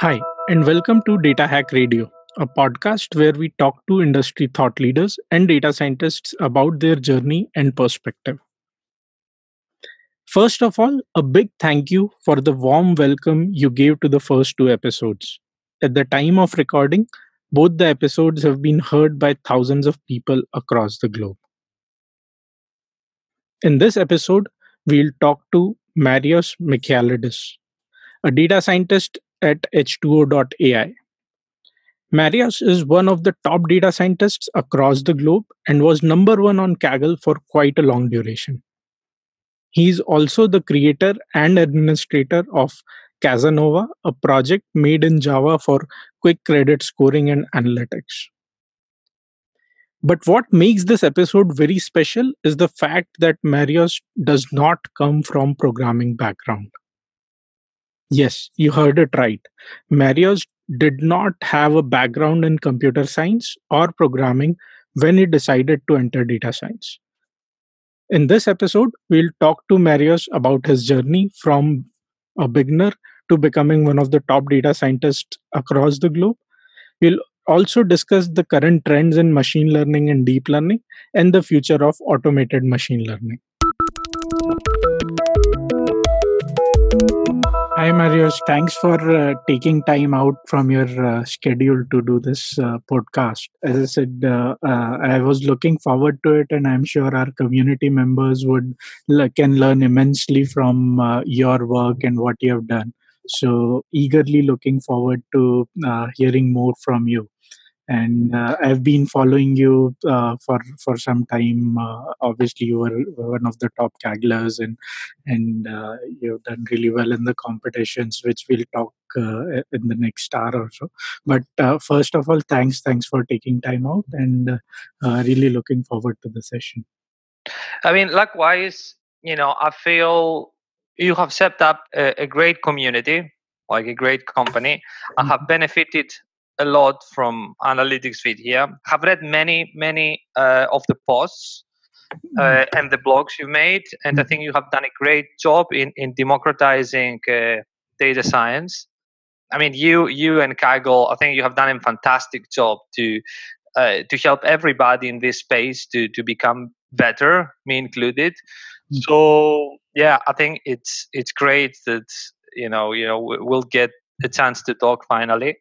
Hi, and welcome to DataHack Radio, a podcast where we talk to industry thought leaders and data scientists about their journey and perspective. First of all, a big thank you for the warm welcome you gave to the first two episodes. At the time of recording, both the episodes have been heard by thousands of people across the globe. In this episode, we'll talk to Marios Michailidis, a data scientist at H2O.ai. Marios is one of the top data scientists across the globe and was number one on Kaggle for quite a long duration. He's also the creator and administrator of KazAnova, a project made in Java for quick credit scoring and analytics. But what makes this episode very special is the fact that Marios does not come from programming background. Yes, you heard it right. Marios did not have a background in computer science or programming when he decided to enter data science. In this episode, we'll talk to Marios about his journey from a beginner to becoming one of the top data scientists across the globe. We'll also discuss the current trends in machine learning and deep learning and the future of automated machine learning. Hi, Marios. Thanks for uh, taking time out from your uh, schedule to do this uh, podcast. As I said, uh, uh, I was looking forward to it, and I'm sure our community members would can learn immensely from uh, your work and what you have done. So, eagerly looking forward to hearing more from you and uh, I've been following you uh, for for some time. Uh, obviously, you were one of the top Kagglers, and and uh, you've done really well in the competitions, which we'll talk uh, in the next hour or so. But uh, first of all, thanks, thanks for taking time out, and really looking forward to the session. I mean, likewise, you know, I feel you have set up a, a great community like a great company. I have mm-hmm. benefited a lot from Analytics Vidhya. Have read many, many uh, of the posts uh, mm. and the blogs you made, and I mm. think you have done a great job in in democratizing uh, data science. I mean, you you and Kaggle, I think you have done a fantastic job to uh, to help everybody in this space to to become better, me included. Mm. So yeah, I think it's it's great that you know you know we'll get a chance to talk finally.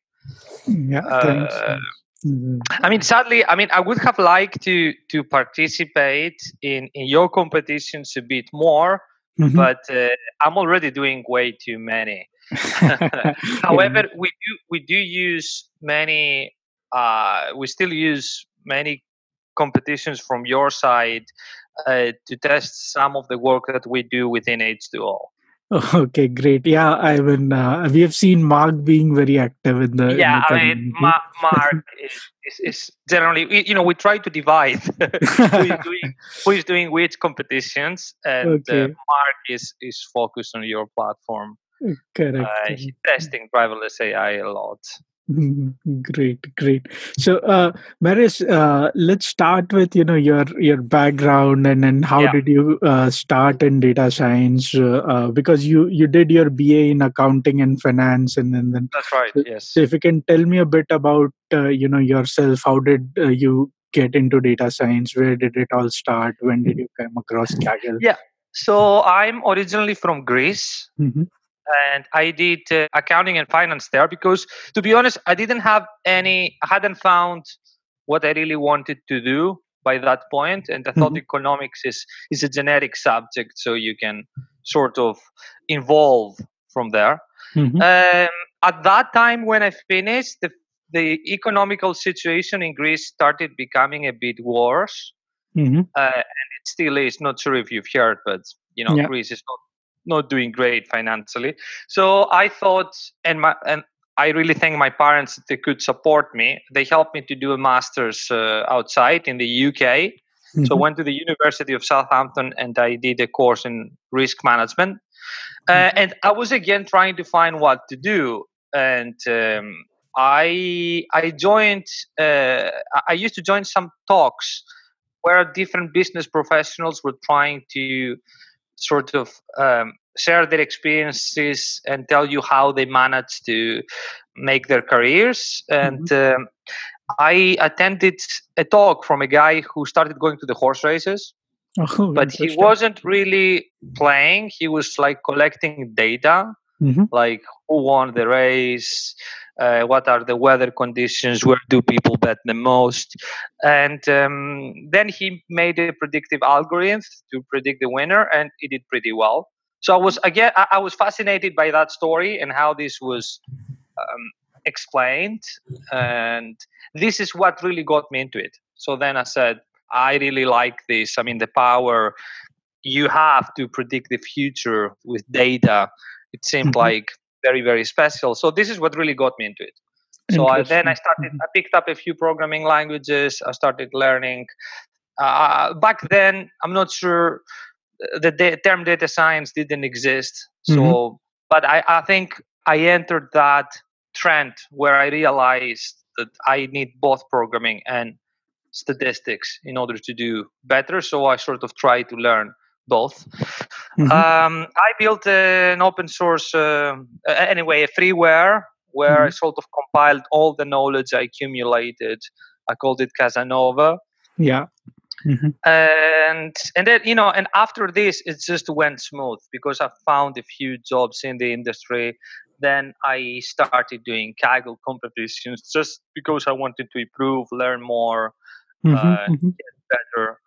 Yeah. Uh, mm-hmm. I mean, sadly, I mean, I would have liked to to participate in in your competitions a bit more, mm-hmm. but uh, I'm already doing way too many. However, yeah. we do we do use many. Uh, we still use many competitions from your side uh, to test some of the work that we do within H2O. Okay, great. Yeah, I mean, uh, we have seen Mark being very active in the. Yeah, in the I mean, Mark, Mark is, is, is, generally, you know, we try to divide who, is doing, who is doing which competitions, and uh, okay. uh, Mark is is focused on your platform. Correct. Uh, he's testing driverless AI a lot. great great. So uh Marios, uh let's start with you know your your background and and how yeah. did you uh, start in data science uh, uh, because you you did your ba in accounting and finance and then, then that's right so, yes. so if you can tell me a bit about uh, you know yourself how did uh, you get into data science? Where did it all start? When did you come across kaggle? Yeah so i'm originally from greece. Mm-hmm and I did uh, accounting and finance there because, to be honest, I didn't have any, I hadn't found what I really wanted to do by that point, and I thought mm-hmm. economics is is a generic subject, so you can sort of evolve from there. Mm-hmm. Um, at that time, when I finished, the the economical situation in Greece started becoming a bit worse, mm-hmm. uh, and it still is. Not sure if you've heard, but you know, yeah. Greece is not not doing great financially. So I thought, and my and I really thank my parents that they could support me. They helped me to do a master's uh, outside in the UK. Mm-hmm. So I went to the University of Southampton and I did a course in risk management. Uh, mm-hmm. and I was again trying to find what to do. And um, I I joined. Uh, I used to join some talks where different business professionals were trying to sort of um, share their experiences and tell you how they managed to make their careers. And mm-hmm. um, I attended a talk from a guy who started going to the horse races. Oh, but he wasn't really playing. He was like collecting data, mm-hmm. like who won the race, uh, what are the weather conditions, where do people bet the most, and um, then he made a predictive algorithm to predict the winner, and he did pretty well. So I was again, I, I was fascinated by that story and how this was um, explained, and this is what really got me into it. So then I said, I really like this. I mean, the power you have to predict the future with data. It seemed mm-hmm. like very very special. So this is what really got me into it. So I, then I started. I picked up a few programming languages. I started learning. Uh, back then, I'm not sure uh, the da- term data science didn't exist. So, mm-hmm. but I, I think I entered that trend where I realized that I need both programming and statistics in order to do better. So I sort of try to learn both. Mm-hmm. Um, I built an open source, uh, anyway, a freeware where mm-hmm. I sort of compiled all the knowledge I accumulated. I called it KazAnova. Yeah. Mm-hmm. And and then you know, and after this, it just went smooth because I found a few jobs in the industry. Then I started doing Kaggle competitions just because I wanted to improve, learn more, mm-hmm, uh, mm-hmm. get better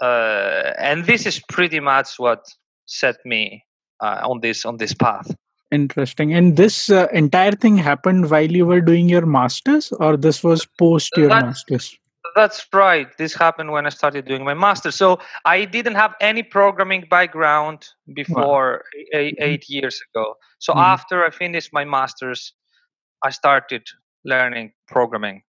uh, and this is pretty much what set me uh, on this on this path. Interesting. And this uh, entire thing happened while you were doing your masters or this was post your masters? That's right. This happened when i started doing my masters. So i didn't have any programming background before wow. eight, mm-hmm. eight, years ago. So mm-hmm. after i finished my masters i started learning programming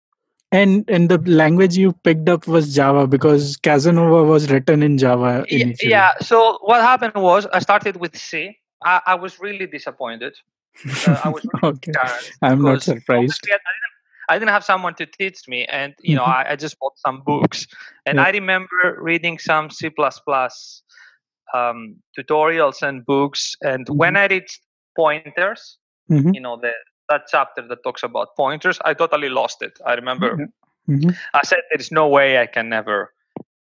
and and the language you picked up was java because KazAnova was written in java initially. yeah so what happened was i started with c i, I was really disappointed uh, i was really okay i'm not surprised I didn't, I didn't have someone to teach me and you know mm-hmm. I, I, just bought some books and yeah. i remember reading some c++ um, tutorials and books and mm-hmm. when i reached pointers mm-hmm. you know the that chapter that talks about pointers, I totally lost it. I remember mm-hmm. mm-hmm. I said, "There's no way I can ever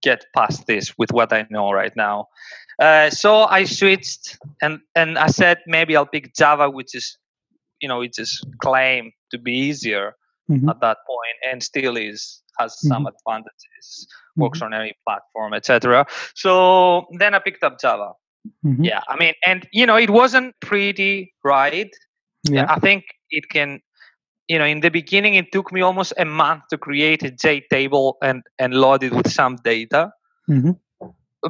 get past this with what I know right now." Uh, so I switched, and and I said maybe I'll pick Java, which is, you know, it is claimed to be easier mm-hmm. at that point, and still is has some mm-hmm. advantages, works mm-hmm. on any platform, etc. So then I picked up Java. Yeah, I mean, and you know, it wasn't pretty, right? Yeah. I think it can you know in the beginning it took me almost a month to create a JTable and and load it with some data. Mm-hmm.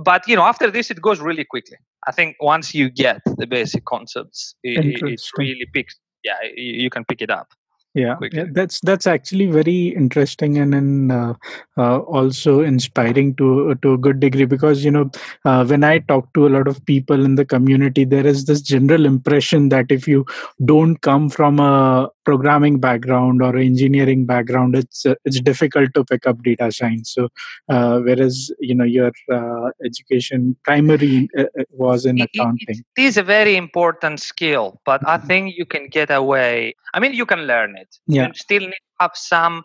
but you know after this it goes really quickly. I think once you get the basic concepts it, it really picks yeah you, you can pick it up yeah, that's that's actually very interesting and, and uh, uh, also inspiring to to a good degree because you know uh, when i talk to a lot of people in the community there is this general impression that if you don't come from a programming background or engineering background it's uh, it's difficult to pick up data science. So uh, whereas you know your uh, education primary was in accounting. it is a very important skill but i mm-hmm. think you can get away i mean you can learn it. Yeah. You still need to have some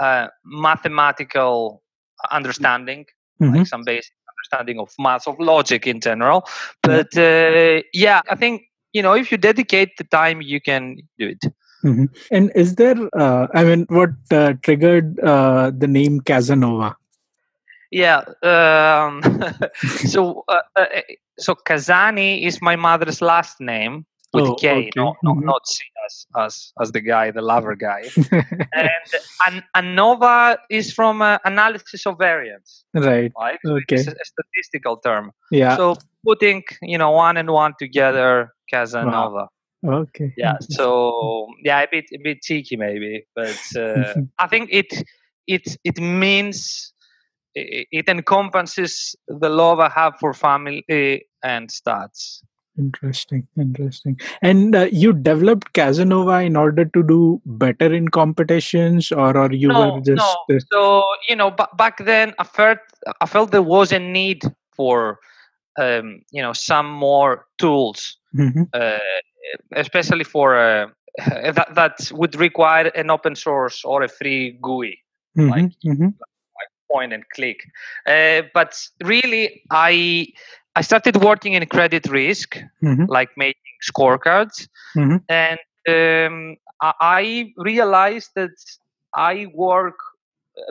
uh, mathematical understanding, mm-hmm. like some basic understanding of math, of logic in general. But uh, yeah, I think you know if you dedicate the time, you can do it. Mm-hmm. And is there? Uh, I mean, what uh, triggered uh, the name KazAnova? Yeah. Um, so uh, uh, so Casani is my mother's last name with oh, K, okay. no, no, mm-hmm. not C as, as as the guy, the lover guy. and ANOVA is from uh, analysis of variance. Right. Right. Okay. It's a, a, statistical term. Yeah. So putting you know one and one together, KazAnova. Wow. Okay. Yeah. So yeah, a bit a bit cheeky maybe, but uh, I think it it it means it encompasses the love I have for family and stats. Interesting, interesting. And uh, you developed KazAnova in order to do better in competitions, or or you no, were just no. Uh, so you know b- back then I felt I felt there was a need for um, you know some more tools, Mm-hmm. uh, especially for uh, that that would require an open source or a free GUI Like- Mm-hmm. point and click. Uh, but really, I I started working in credit risk, Mhm. like making scorecards, Mhm. and um, I, realized that I work.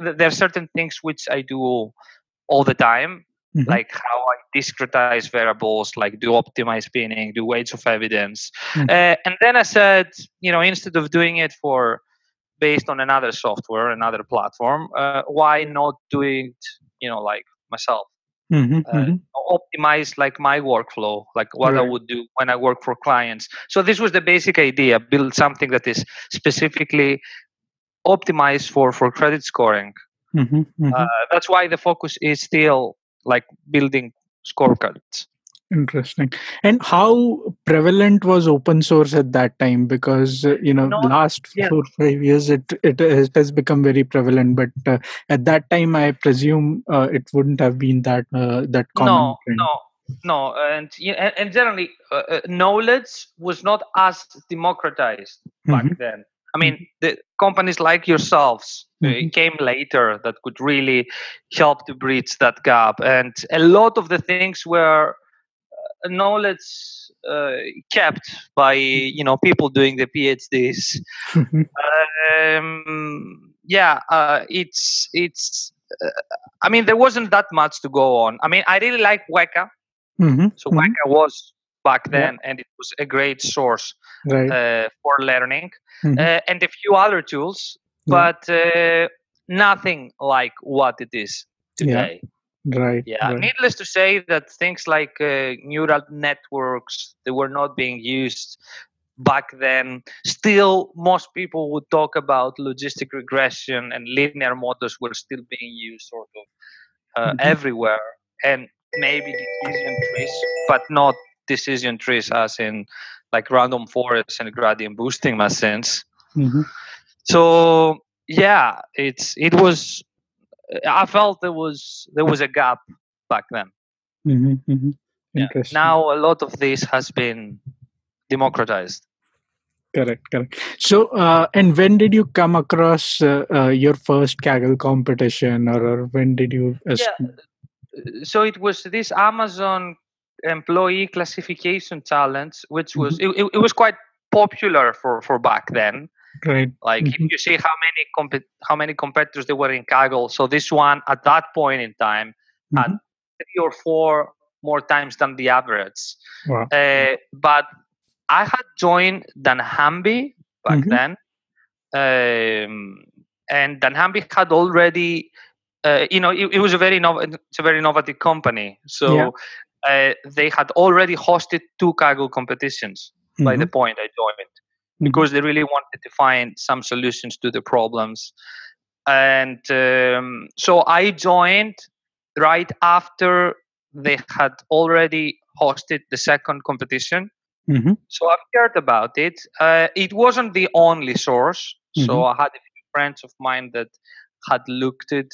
th- There are certain things which I do all the time, Mhm. like how I discretize variables, like do optimize binning, do weights of evidence, Mhm. uh, and then I said, you know, instead of doing it for based on another software, another platform, uh, why not do it, you know, like myself? Mm-hmm. Uh, optimize like my workflow, like what I would do when I work for clients. So this was the basic idea: build something that is specifically optimized for for credit scoring. Mm-hmm. Uh, that's why the focus is still like building scorecards. Interesting. And how prevalent was open source at that time? Because uh, you know, No, last yeah. four five years, it it has, has become very prevalent. But uh, at that time, I presume uh, it wouldn't have been that uh, that common. no trend. no no and and, generally uh, uh, knowledge was not as democratized back Mhm. then i mean the companies like yourselves uh, Mhm. came later that could really help to bridge that gap and a lot of the things were knowledge uh, kept by you know people doing the phds um, yeah, uh, it's it's. Uh, I mean, there wasn't that much to go on. I mean, I really like Weka, Mhm. so Mhm. Weka was back Yeah. then, and it was a great source Right. uh, for learning, Mhm. uh, and a few other tools, Yeah. but uh, nothing like what it is Yeah. Right. Yeah, right. needless to say that things like uh, neural networks they were not being used back then. Still, most people would talk about logistic regression and linear models were still being used sort of uh, Mhm. everywhere, and maybe decision trees, but not decision trees as in like random forests and gradient boosting machines. Mhm. So yeah, it's it was. I felt there was there was a gap back then. Mhm. Mhm. Yeah. Now a lot of this has been democratized. Correct, correct. So, uh, and when did you come across uh, uh, your first Kaggle competition, or, or when did you? Yeah. Uh, So it was this Amazon employee classification challenge, which was it, it, it was quite popular for for back then. Right. Like Mhm. if you see how many comp- how many competitors there were in Kaggle, so this one at that point in time had Mhm. three or four more times than the average. Wow. Uh, but I had joined dunnhumby back Mhm. then, um, and dunnhumby had already, uh, you know, it, it was a very it's a very innovative company. So Yeah. uh, they had already hosted two Kaggle competitions by the Mhm. point I joined. Because they really wanted to find some solutions to the problems. And um, so I joined right after they had already hosted the second competition. Mhm. So I've heard about it. Uh, it wasn't the only source. So Mhm. I had a few friends of mine that had looked it,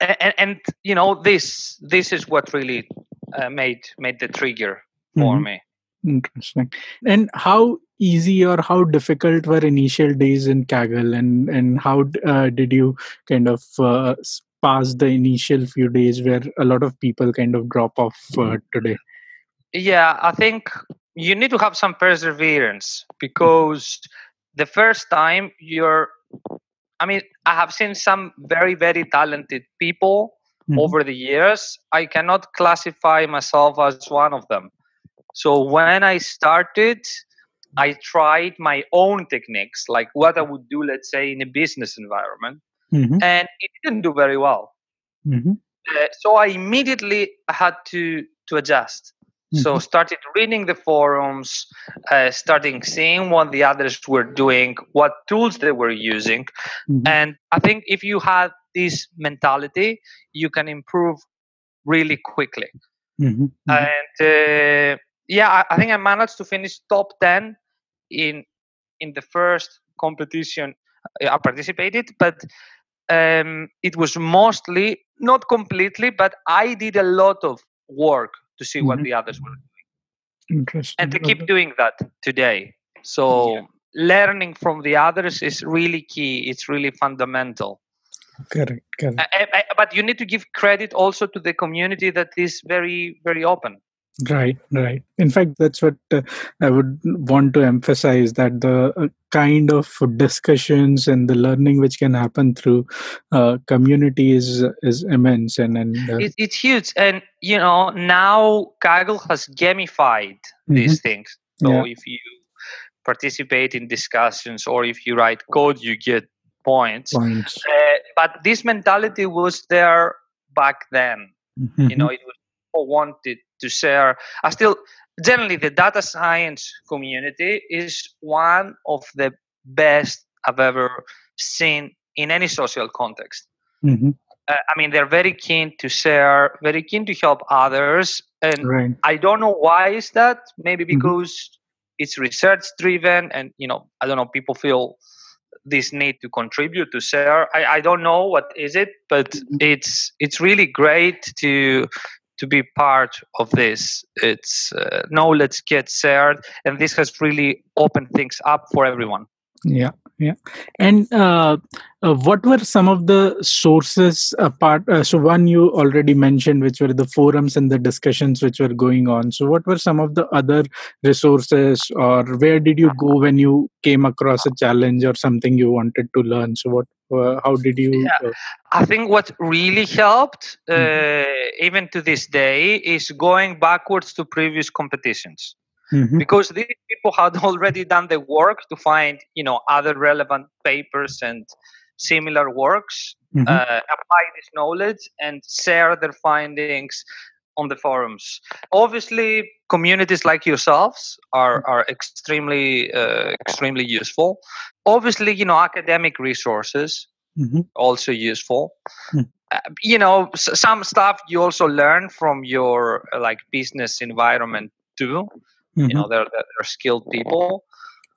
and, and, and you know this this is what really uh, made made the trigger for Mhm. me. Interesting. And how easy or how difficult were initial days in Kaggle, and and how uh, did you kind of uh, pass the initial few days where a lot of people kind of drop off uh, today? Yeah, I think you need to have some perseverance because the first time you're I mean, I have seen some very, very talented people Mhm. over the years. I cannot classify myself as one of them. So when I started, I tried my own techniques, like what I would do, let's say, in a business environment, Mhm. and it didn't do very well. Mhm. Uh, so I immediately had to to adjust. So Mhm. started reading the forums, uh, starting seeing what the others were doing, what tools they were using, Mhm. and I think if you have this mentality, you can improve really quickly. Mhm. Mhm. And uh, yeah, I, I think I managed to finish top ten in in the first competition I participated, but um, it was mostly not completely, but I did a lot of work to see mm-hmm. what the others were doing. Interesting. And to keep doing that today. So yeah. learning from the others is really key. It's really fundamental. Correct. correct. I, I, but you need to give credit also to the community that is very, very open. Right, right. In fact, that's what uh, I would want to emphasize that the uh, kind of discussions and the learning which can happen through uh, community is is immense and and uh, it, it's huge. And you know now Kaggle has gamified these mm-hmm. things. So yeah. if you participate in discussions or if you write code, you get points. points. Uh, but this mentality was there back then. Mm-hmm. You know, it was wanted to share. I still generally the data science community is one of the best I've ever seen in any social context. Mm-hmm. Uh, I mean, they're very keen to share, very keen to help others, and right. I don't know why is that. Maybe mm-hmm. because mm-hmm. it's research driven, and you know, I don't know. People feel this need to contribute to share. I, I don't know what is it, but mm-hmm. it's it's really great to to be part of this. It's uh, knowledge gets shared, and this has really opened things up for everyone. Yeah, yeah. And uh, uh, what were some of the sources apart? Uh, so one you already mentioned, which were the forums and the discussions which were going on. So what were some of the other resources, or where did you go when you came across a challenge or something you wanted to learn? So what uh, how did you yeah. uh, i think what really helped uh, mm-hmm. even to this day is going backwards to previous competitions mm-hmm. because these people had already done the work to find you know other relevant papers and similar works mm-hmm. Uh, apply this knowledge and share their findings on the forums. Obviously, communities like yourselves are are extremely uh, extremely useful. Obviously, you know academic resources mm-hmm. also useful. Mm. Uh, you know, s- some stuff you also learn from your uh, like business environment too. Mm-hmm. You know, they're, they're skilled people.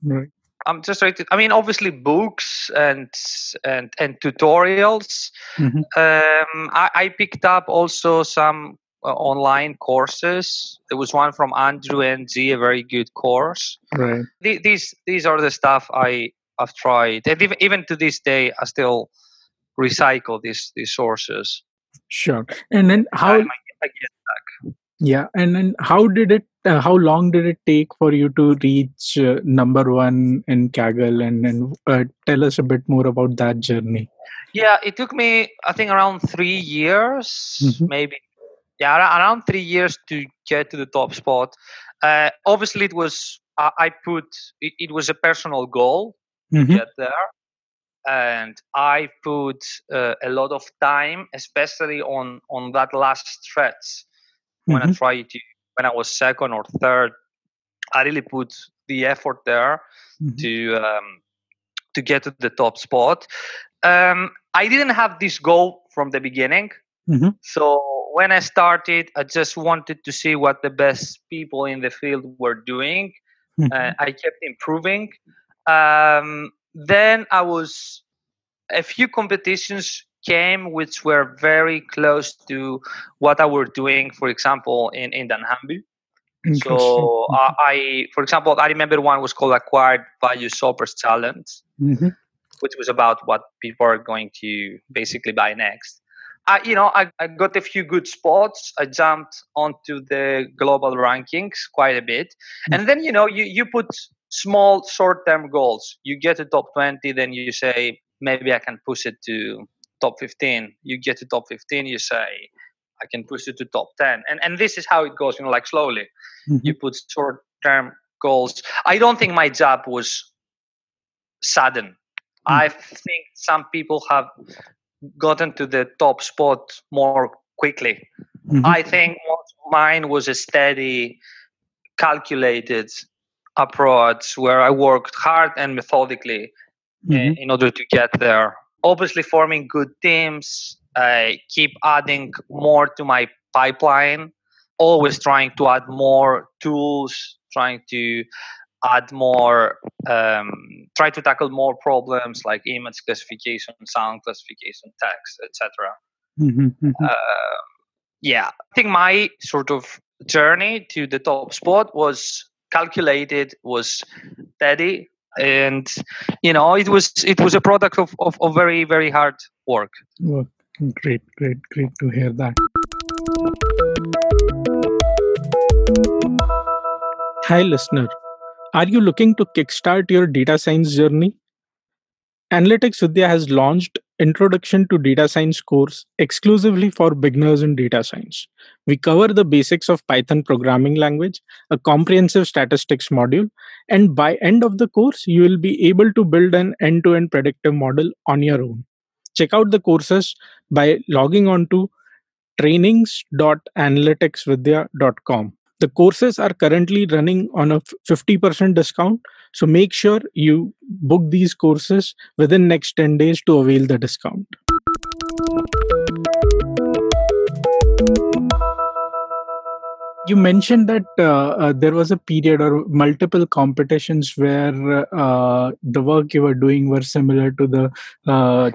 Right. I'm just to. I mean, obviously, books and and and tutorials. Mm-hmm. Um, I, I picked up also some online courses. There was one from Andrew Ng, a very good course. Right. these these are the stuff I have tried, and even even to this day, I still recycle these these sources. Sure. And then how? I, I yeah, and then how did it? Uh, how long did it take for you to reach uh, number one in Kaggle? And then uh, tell us a bit more about that journey. Yeah, it took me I think around three years, mm-hmm. maybe yeah, around three years to get to the top spot. Uh, obviously, it was I, I put it, it, was a personal goal to mm-hmm. get there, and I put uh, a lot of time, especially on on that last stretch when mm-hmm. I tried to when I was second or third. I really put the effort there mm-hmm. to um, to get to the top spot. Um, I didn't have this goal from the beginning, mm-hmm. so when I started, I just wanted to see what the best people in the field were doing. Mm-hmm. Uh, I kept improving. Um, then I was a few competitions came which were very close to what I were doing. For example, in in dunnhumby. So uh, I, for example, I remember one was called Acquire Valued Shoppers Challenge, mm-hmm. which was about what people are going to basically buy next. I, you know, I, I got a few good spots. I jumped onto the global rankings quite a bit, mm-hmm. and then you know, you you put small short-term goals. You get to top 20, then you say maybe I can push it to top 15. You get to top 15, you say I can push it to top 10, and and this is how it goes. You know, like slowly, mm-hmm. you put short-term goals. I don't think my job was sudden. Mm-hmm. I think some people have gotten to the top spot more quickly. Mm-hmm. I think mine was a steady, calculated approach where I worked hard and methodically eh, mm-hmm. in, in order to get there. Obviously, forming good teams, I keep adding more to my pipeline, always trying to add more tools, trying to add more um, try to tackle more problems like image classification sound classification text etc mm-hmm, mm-hmm. uh, yeah i think my sort of journey to the top spot was calculated, was steady, and you know it was it was a product of, of, of very very hard work. Well, great, great, great to hear that. Hi, listener. Are you looking to kickstart your data science journey? Analytics Vidhya has launched Introduction to Data Science course exclusively for beginners in data science. We cover the basics of Python programming language, a comprehensive statistics module, and by end of the course you will be able to build an end-to-end predictive model on your own. Check out the courses by logging on to trainings.analyticsvidhya.com. The courses are currently running on a 50% discount. So make sure you book these courses within next 10 days to avail the discount. You mentioned that uh, uh, there was a period or multiple competitions where uh, the work you were doing were similar to the uh,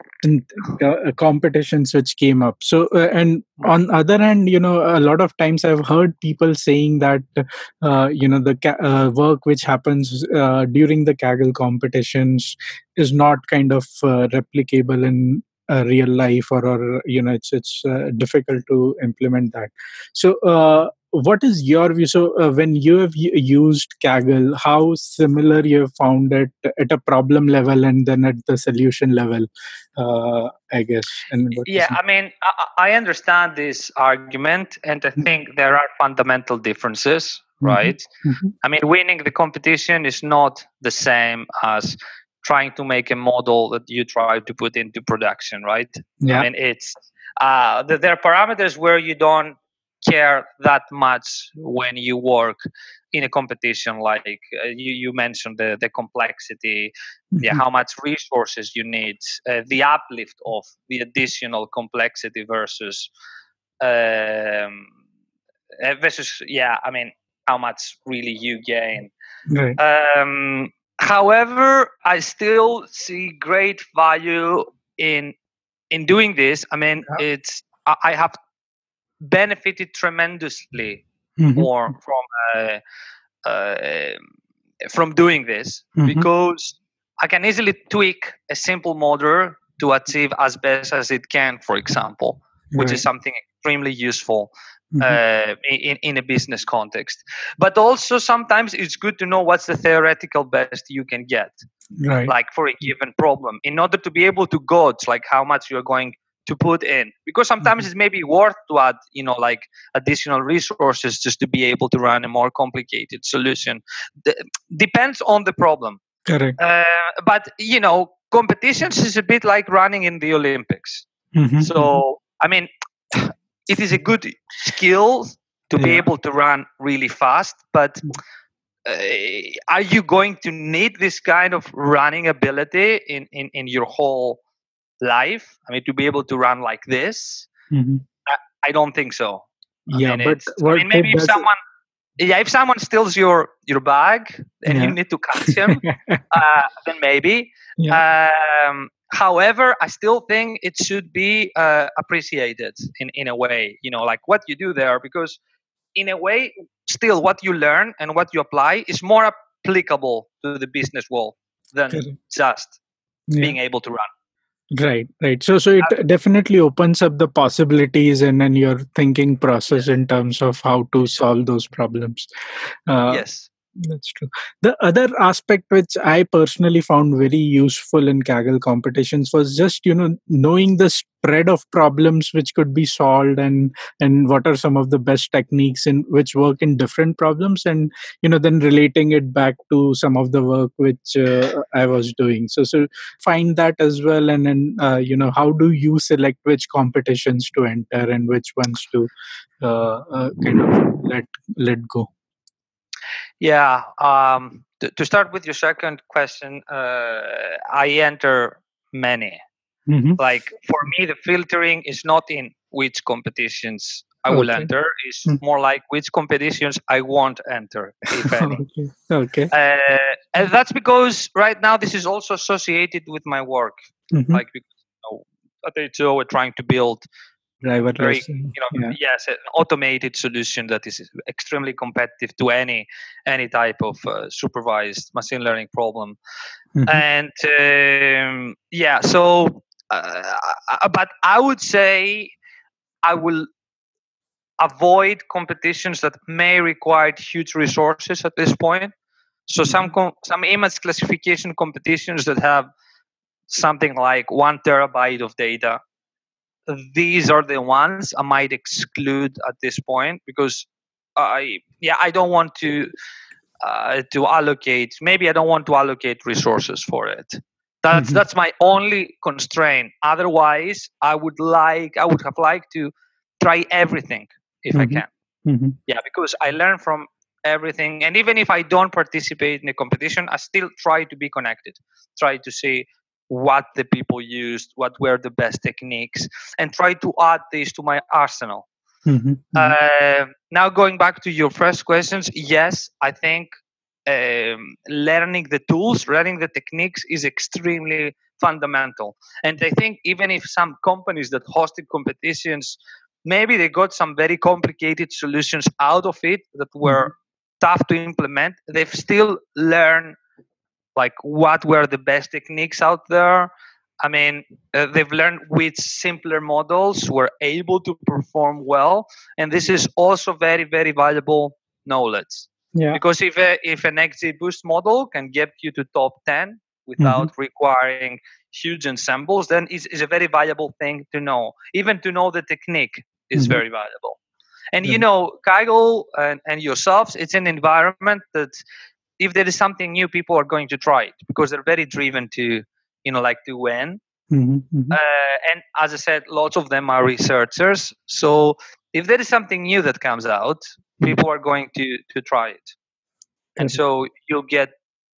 uh, competitions which came up. So uh, and on other hand you know a lot of times i've heard people saying that you know the ca- work which happens during the kaggle competitions is not kind of replicable in uh, real life or, or you know it's it's uh, difficult to implement that. So uh, what is your view so uh, when you have used kaggle how similar you have found it at a problem level and then at the solution level uh, i guess and yeah i mean I, I, understand this argument and i mm-hmm. think there are fundamental differences mm-hmm. right mm-hmm. i mean winning the competition is not the same as trying to make a model that you try to put into production right yeah. i mean it's uh, there are parameters where you don't care that much when you work in a competition like uh, you, you mentioned the, the complexity mm-hmm. yeah, how much resources you need uh, the uplift of the additional complexity versus um, uh, versus yeah i mean how much really you gain right. um, however i still see great value in in doing this i mean yeah. it's I have benefited tremendously mm-hmm. more from uh, uh, from doing this mm-hmm. because I can easily tweak a simple model to achieve as best as it can, for example, which right. is something extremely useful mm-hmm. uh, in, in a business context. But also sometimes it's good to know what's the theoretical best you can get, right. like for a given problem, in order to be able to gauge like how much you're going to put in because sometimes mm-hmm. it's maybe worth to add you know like additional resources just to be able to run a more complicated solution D- depends on the problem correct uh, but you know competitions is a bit like running in the olympics mm-hmm. so mm-hmm. i mean it is a good skill to yeah. be able to run really fast but mm. uh, are you going to need this kind of running ability in, in, in your whole life i mean to be able to run like this mm-hmm. I, I, don't think so yeah mean, but I mean, maybe if someone yeah if someone steals your your bag and yeah. you need to catch him uh, then maybe yeah. um, however i still think it should be uh, appreciated in in a way you know like what you do there because in a way still what you learn and what you apply is more applicable to the business world than just yeah. being able to run Right, right. So, so it definitely opens up the possibilities and then your thinking process in terms of how to solve those problems. Uh, yes. That's true. The other aspect which I personally found very useful in Kaggle competitions was just you know knowing the spread of problems which could be solved and and what are some of the best techniques in which work in different problems and you know then relating it back to some of the work which uh, I was doing. So so find that as well and then uh, you know how do you select which competitions to enter and which ones to uh, uh kind of let let go. Yeah. Um, to, to start with your second question, uh, I enter many. Mm-hmm. Like for me, the filtering is not in which competitions I will okay. enter. It's mm-hmm. more like which competitions I won't enter, if any. okay. okay. Uh, and that's because right now this is also associated with my work. Mm-hmm. Like because, you know, at H2O, we're trying to build driverless. Very, you know, yeah. yes, an automated solution that is extremely competitive to any any type of uh, supervised machine learning problem. Mm-hmm. And um, yeah, so uh, uh, but I would say I will avoid competitions that may require huge resources at this point. So mm-hmm. some com- some image classification competitions that have something like one terabyte of data. These are the ones I might exclude at this point because I yeah I don't want to uh, to allocate maybe I don't want to allocate resources for it. That's mm-hmm. that's my only constraint. Otherwise, I would like I would have liked to try everything if mm-hmm. I can. Mm-hmm. Yeah, because I learn from everything, and even if I don't participate in a competition, I still try to be connected. Try to see what the people used, what were the best techniques, and try to add this to my arsenal. Mm-hmm. Uh, now, going back to your first questions, yes, I think um, learning the tools, learning the techniques is extremely fundamental. And I think even if some companies that hosted competitions, maybe they got some very complicated solutions out of it that were mm-hmm. tough to implement, they've still learned like what were the best techniques out there. I mean, uh, they've learned which simpler models were able to perform well, and this is also very, very valuable knowledge. Yeah. Because if a, if an XGBoost model can get you to top 10 without mm-hmm. requiring huge ensembles, then it's, it's, a very valuable thing to know. Even to know the technique is mm-hmm. very valuable. And you know, Kaggle and, and yourselves, it's an environment that if there is something new, people are going to try it because they're very driven to, you know, like to win. Mm-hmm. mm-hmm. Uh, and as I said, lots of them are researchers. So if there is something new that comes out, people are going to to try it and so you'll get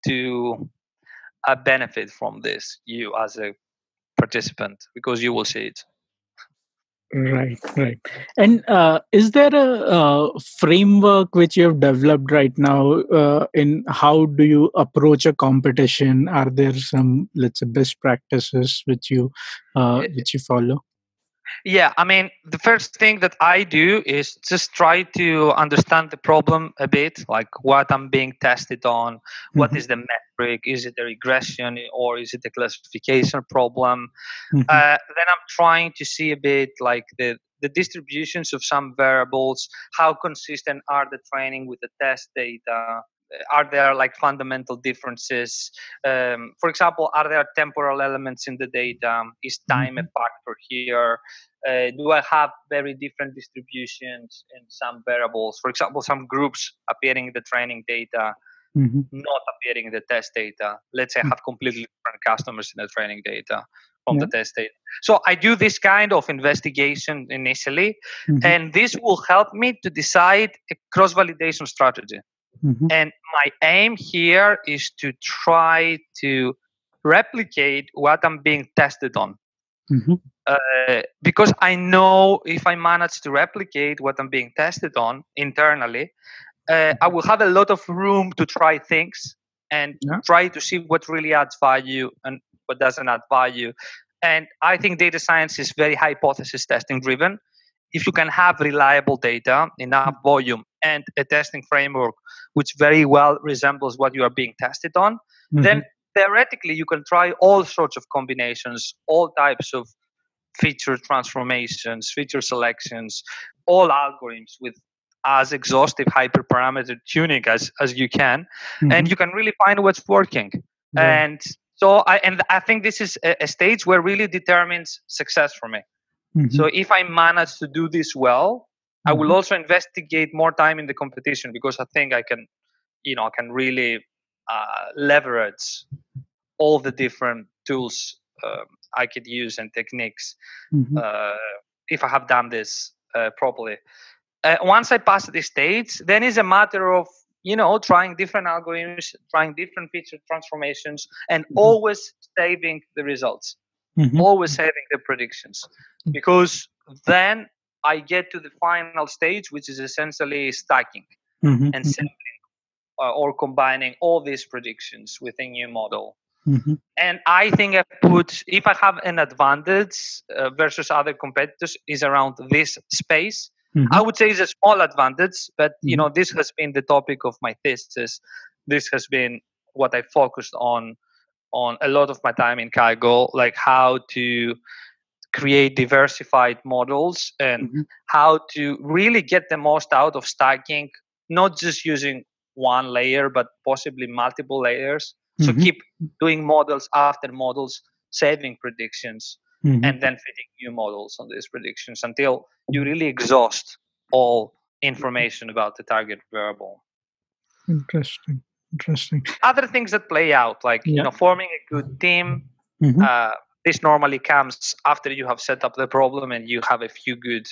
to a benefit from this you as a participant because you will see it right right. And uh, is there a, a, framework which you have developed right now uh, in how do you approach a competition? Are there some let's say best practices which you uh, which you follow yeah, I mean, the first thing that I do is just try to understand the problem a bit, like what I'm being tested on, mm-hmm. what is the metric, is it a regression or is it a classification problem? Mm-hmm. Uh, then I'm trying to see a bit like the the distributions of some variables, how consistent are the training with the test data, are there like fundamental differences um, for example are there temporal elements in the data is time mm-hmm. a factor here uh, do i have very different distributions in some variables for example some groups appearing in the training data mm-hmm. not appearing in the test data let's say i mm. have completely different customers in the training data from yeah. the test data so i do this kind of investigation initially mm-hmm. and this will help me to decide a cross validation strategy Mm-hmm. And my aim here is to try to replicate what I'm being tested on. Mm-hmm. Uh, because I know if I manage to replicate what I'm being tested on internally, uh, I will have a lot of room to try things and yeah. try to see what really adds value and what doesn't add value. And I think data science is very hypothesis testing driven. If you can have reliable data, enough volume, and a testing framework which very well resembles what you are being tested on, mm-hmm. then theoretically you can try all sorts of combinations, all types of feature transformations, feature selections, all algorithms with as exhaustive hyperparameter tuning as, as you can, mm-hmm. and you can really find what's working. Yeah. And so I and I think this is a, a, stage where really determines success for me. Mm-hmm. So if I manage to do this well, I will mm-hmm. also investigate more time in the competition because I think I can, you know, I can really uh, leverage all the different tools um, I could use and techniques mm-hmm. uh, if I have done this uh, properly. Uh, once I pass this stage, then it's a matter of you know trying different algorithms, trying different feature transformations, and mm-hmm. always saving the results, mm-hmm. always saving the predictions, mm. because then I get to the final stage, which is essentially stacking mm-hmm. and mm-hmm. sampling uh, or combining all these predictions with a new model. Mm-hmm. And I think I put, if I have an advantage uh, versus other competitors, is around this space. Mm-hmm. I would say it's a small advantage, but mm-hmm. you know, this has been the topic of my thesis. This has been what I focused on on a lot of my time in Kaggle, like how to create diversified models and mm-hmm. how to really get the most out of stacking, not just using one layer, but possibly multiple layers. So mm-hmm. keep doing models after models, saving predictions, mm-hmm. and then fitting new models on these predictions until you really exhaust all information about the target variable. Interesting. Interesting. Other things that play out, like yeah. you know, forming a good team. Mm-hmm. Uh, this normally comes after you have set up the problem and you have a few good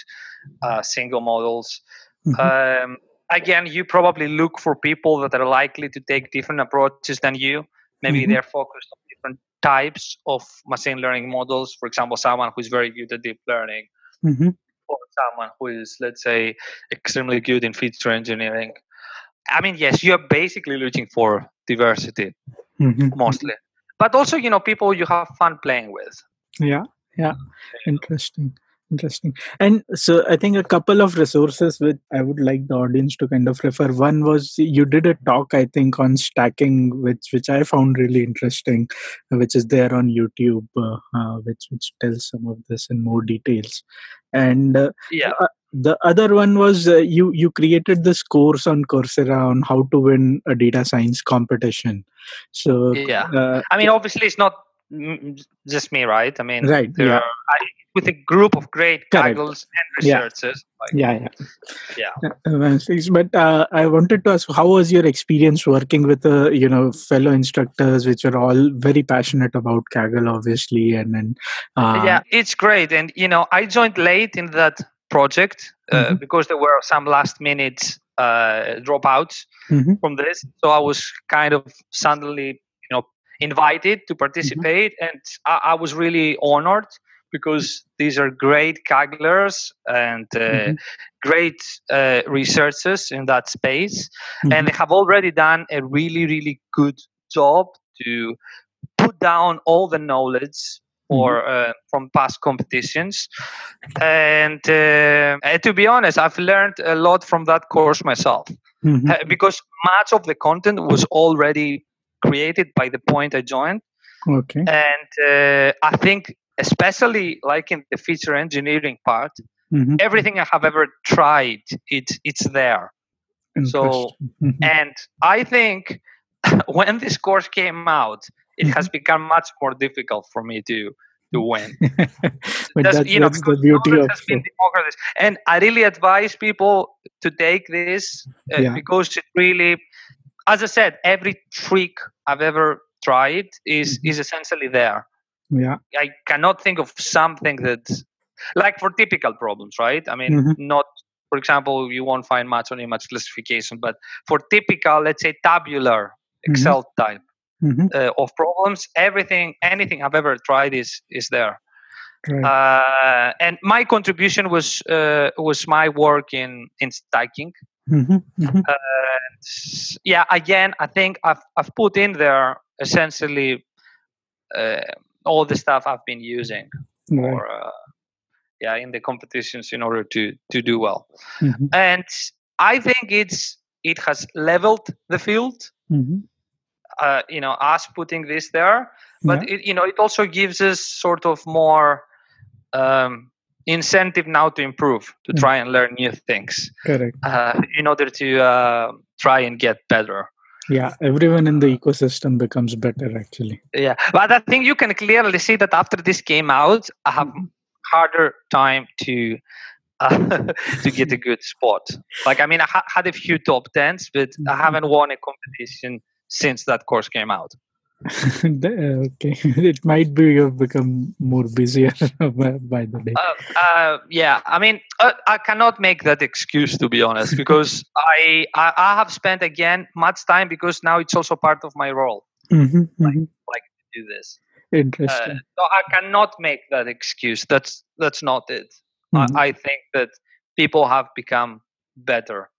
uh, single models. Mm-hmm. Um, again, you probably look for people that are likely to take different approaches than you. Maybe mm-hmm. they're focused on different types of machine learning models. For example, someone who's very good at deep learning, mm-hmm. or someone who is, let's say, extremely good in feature engineering. I mean, yes, you're basically looking for diversity mm-hmm. mostly, but also, you know, people you have fun playing with. Yeah, yeah, interesting interesting. And so i think a couple of resources which i would like the audience to kind of refer. One was you did a talk i think on stacking which which i found really interesting which is there on youtube uh, uh, which which tells some of this in more details. And uh, yeah. uh, the other one was uh, you you created this course on coursera on how to win a data science competition. So yeah. i mean obviously it's not just me, right? I mean, right, yeah. Are, I, with a group of great Kagglers and researchers. Yeah, like, yeah, yeah. yeah. But uh, I wanted to ask, how was your experience working with uh, you know fellow instructors, which are all very passionate about Kaggle, obviously, and then uh, yeah, it's great. And you know, I joined late in that project uh, mm-hmm. because there were some last minute uh, dropouts mm-hmm. from this. So I was kind of suddenly invited to mm-hmm. participate, mm-hmm. and I, I, was really honored because these are great Kagglers and uh, mm-hmm. great uh, researchers in that space, mm-hmm. and they have already done a really, really good job to put down all the knowledge or mm-hmm. uh, from past competitions. And, uh, and, to be honest, I've learned a lot from that course myself mm-hmm. uh, because much of the content was already created by the point I joined. Okay. And uh, I think, especially like in the feature engineering part, mm-hmm. everything I have ever tried, it's it's there. So, mm-hmm. and I think when this course came out, it has mm-hmm. become much more difficult for me to to win. but that's, you know, that's the beauty of it. And I really advise people to take this uh, yeah. because it really as I said, every trick I've ever tried is mm-hmm. is essentially there. Yeah. I cannot think of something that like for typical problems, right? I mean, mm-hmm. not for example, you won't find much on image classification, but for typical, let's say tabular mm-hmm. Excel mm-hmm. type uh, of problems, everything, anything I've ever tried is is there. Right. Uh, and my contribution was uh, was my work in in stacking. Mm-hmm. Mm-hmm. Uh, yeah, again, I think I've I've put in there essentially uh, all the stuff I've been using right. for uh, yeah in the competitions in order to to do well, mm-hmm. and I think it's it has leveled the field. Mm-hmm. Uh, you know, us putting this there, but yeah. it, you know, it also gives us sort of more um, incentive now to improve to hmm. try and learn new things correct uh, in order to uh, try and get better yeah everyone in the ecosystem becomes better actually yeah but i think you can clearly see that after this came out i have mm-hmm. harder time to uh, to get a good spot like i mean i ha- had a few top tens but mm-hmm. i haven't won a competition since that course came out okay, it might be you've become more busier by, the day. Uh, uh, yeah, I mean, uh, I cannot make that excuse to be honest, because I, I, I have spent again much time because now it's also part of my role. Mm-hmm, like, mm-hmm. like to do this. Interesting. Uh, so I cannot make that excuse. That's that's not it. Mm-hmm. I, I think that people have become better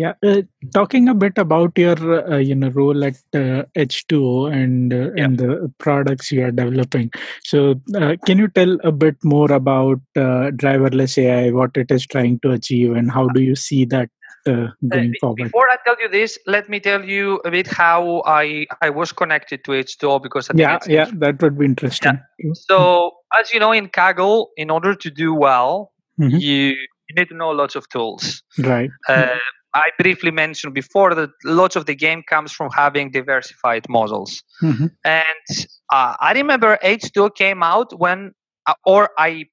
Yeah, uh, talking a bit about your uh, you know role at uh, H2O and uh, Yeah. and the products you are developing. So, uh, can you tell a bit more about uh, driverless AI, what it is trying to achieve, and how do you see that going forward? Before I tell you this, let me tell you a bit how I I was connected to H2O because Yeah, yeah, that would be interesting. So, as you know, in Kaggle, in order to do well, Mhm. you, you need to know lots of tools. Right. Uh, I briefly mentioned before that lots of the game comes from having diversified models. Mhm. And uh, I remember H2O came out when, uh, or I,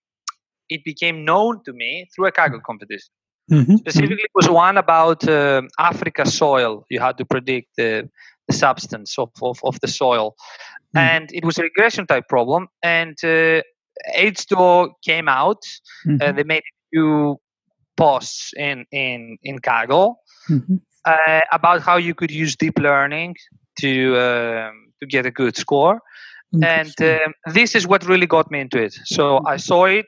it became known to me through a Kaggle competition. Mhm. Specifically, it was one about um Africa soil. You had to predict the, the substance of, of, of the soil. Mhm. And it was a regression type problem. And uh, H2O came out. Uh, Mhm. they made a few posts in, in, in Kaggle Mhm. uh, about how you could use deep learning to, um, to get a good score. And um, this is what really got me into it. So I saw it.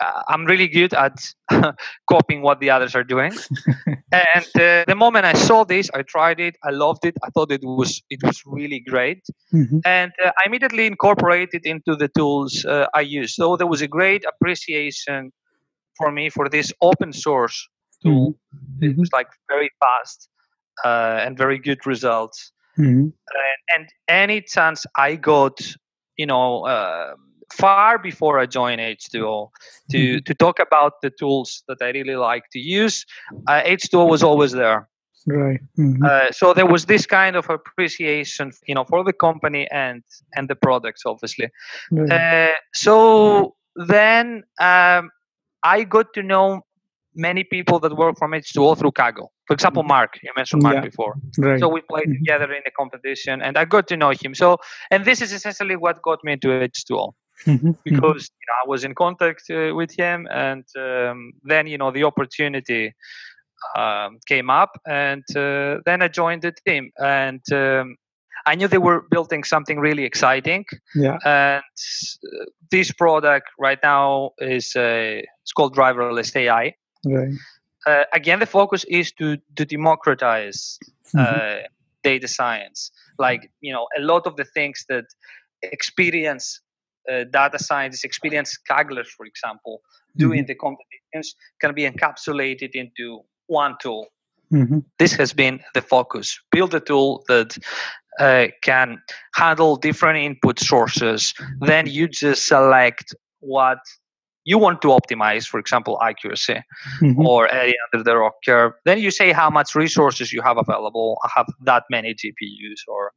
Uh, I'm really good at copying what the others are doing. and uh, the moment I saw this, I tried it. I loved it. I thought it was it was really great, Mhm. and uh, I immediately incorporated it into the tools uh, I use. So there was a great appreciation for me for this open source tool. It Mhm. was like very fast uh, and very good results Mhm. and any chance I got, you know, uh, far before I joined H2O to Mhm. to talk about the tools that I really like to use, uh, H2O was always there. Right. Mhm. Uh, so there was this kind of appreciation, you know, for the company and and the products, obviously. Uh, so then um, I got to know many people that work from H2O through Kaggle. For example, Mhm. Mark. You mentioned Mark Yeah. before. Right. So we played Mhm. together in a competition, and I got to know him. So, and this is essentially what got me into H2O Mhm. Mhm. because you know I was in contact uh, with him, and um, then you know the opportunity um, came up, and uh, then I joined the team, and um, I knew they were building something really exciting, Yeah. and uh, this product right now is uh, it's called driverless AI. Right. Uh, again, the focus is to to democratize Mhm. uh, data science. Like you know, a lot of the things that experience uh, data scientists, experience Kagglers, for example, do in the competitions can be encapsulated into one tool. Mhm. This has been the focus. Build a tool that uh, can handle different input sources. Then you just select what you want to optimize, for example, accuracy Mhm. or area under the ROC curve. Then you say how much resources you have available. I have that many GPUs or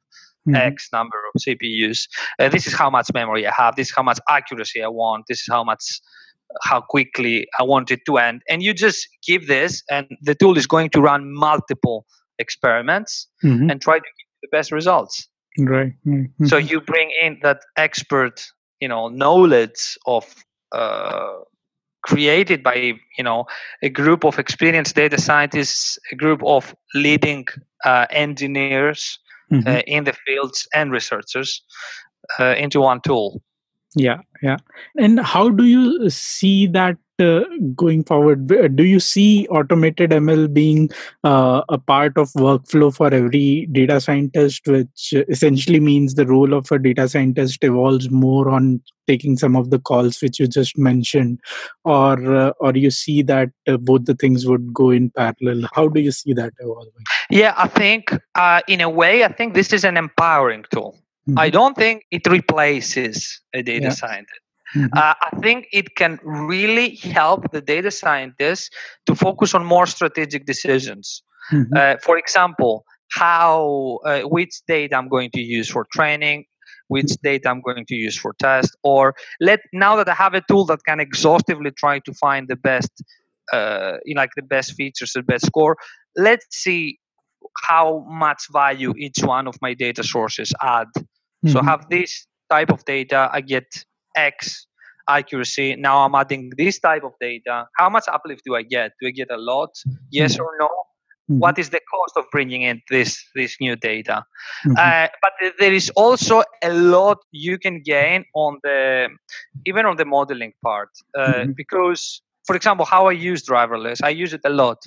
Mhm. X number of CPUs. Uh, this is how much memory I have. This is how much accuracy I want. This is how much, how quickly I want it to end. And you just give this, and the tool is going to run multiple experiments Mhm. and try to the best results. Right. right. So you bring in that expert, you know, knowledge of uh, created by you know a group of experienced data scientists, a group of leading uh, engineers Mhm. uh, in the fields and researchers uh, into one tool. Yeah, yeah. And how do you see that uh, going forward? Do you see automated ML being uh, a part of workflow for every data scientist, which essentially means the role of a data scientist evolves more on taking some of the calls which you just mentioned, or uh, or you see that uh, both the things would go in parallel? How do you see that evolving? Yeah, I think uh, in a way, I think this is an empowering tool. I Mhm. don't think it replaces a data Yeah. scientist. Mhm. Uh, I think it can really help the data scientists to focus on more strategic decisions. Mhm. Uh, for example, how uh, which data I'm going to use for training, which data I'm going to use for test, or let now that I have a tool that can exhaustively try to find the best, uh, you know, like the best features, the best score. Let's see how much value each one of my data sources add. So I Mhm. have this type of data, I get X accuracy. Now I'm adding this type of data. How much uplift do I get? Do I get a lot? Yes or no? Mhm. What is the cost of bringing in this this new data? Mhm. Uh, but there is also a lot you can gain on the even on the modeling part uh, Mhm. because, for example, how I use driverless, I use it a lot.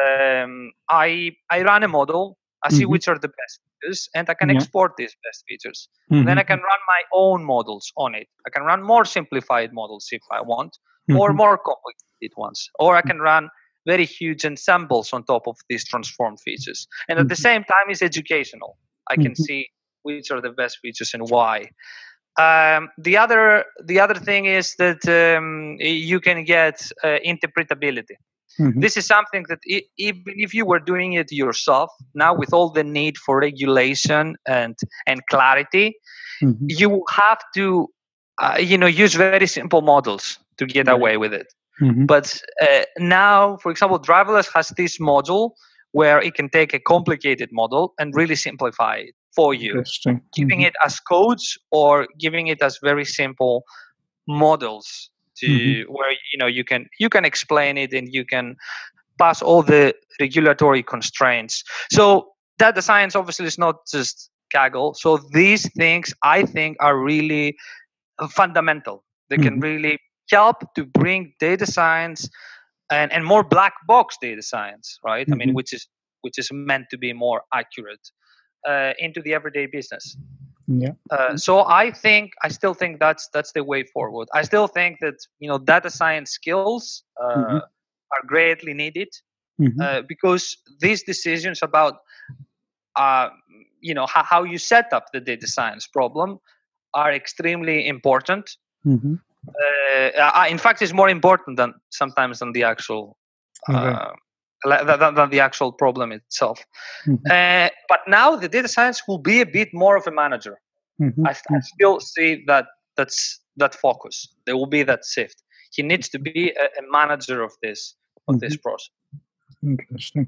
um, I I run a model. I see mm-hmm. which are the best features, and I can yeah. export these best features. Mm-hmm. Then I can run my own models on it. I can run more simplified models if I want, mm-hmm. or more complicated ones, or I can run very huge ensembles on top of these transformed features. And at the mm-hmm. same time, it's educational. I can mm-hmm. see which are the best features and why. Um, the other the other thing is that um, you can get uh, interpretability. Mm-hmm. This is something that I- even if you were doing it yourself, now with all the need for regulation and and clarity, mm-hmm. you have to uh, you know use very simple models to get away with it. Mm-hmm. But uh, now, for example, driverless has this module where it can take a complicated model and really simplify it for you, giving mm-hmm. it as codes or giving it as very simple models to mm-hmm. where you know you can you can explain it and you can pass all the regulatory constraints. So data science obviously is not just Kaggle. So these things I think are really fundamental. They mm-hmm. can really help to bring data science and, and more black box data science, right? Mm-hmm. I mean, mm-hmm. which is which is meant to be more accurate uh, into the everyday business. Yeah. Uh, so I think I still think that's that's the way forward. I still think that you know data science skills uh, mm-hmm. are greatly needed mm-hmm. uh, because these decisions about uh, you know how, how you set up the data science problem are extremely important. Mm-hmm. Uh, in fact, it's more important than sometimes than the actual okay than, than the actual problem itself. Mm-hmm. Uh, but now the data science will be a bit more of a manager. Mm-hmm. I, I, still see that that's that focus. There will be that shift. He needs to be a, a manager of this of mm-hmm. this process. Interesting.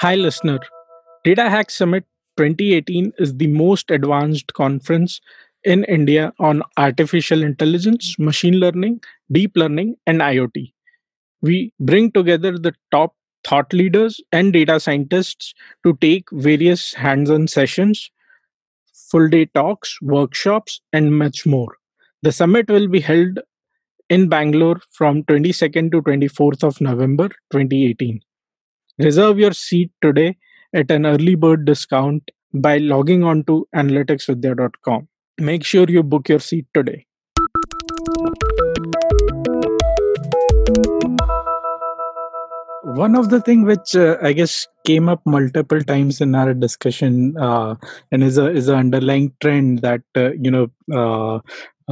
Hi, listener. DataHack Summit 2018 is the most advanced conference in India on artificial intelligence, machine learning, deep learning, and IoT. We bring together the top thought leaders and data scientists to take various hands on sessions, full day talks, workshops, and much more. The summit will be held in Bangalore from 22nd to 24th of November 2018. Reserve your seat today at an early bird discount by logging on to analyticsvidhya.com. Make sure you book your seat today. One of the thing which uh, I guess came up multiple times in our discussion uh, and is a is an underlying trend that uh, you know uh,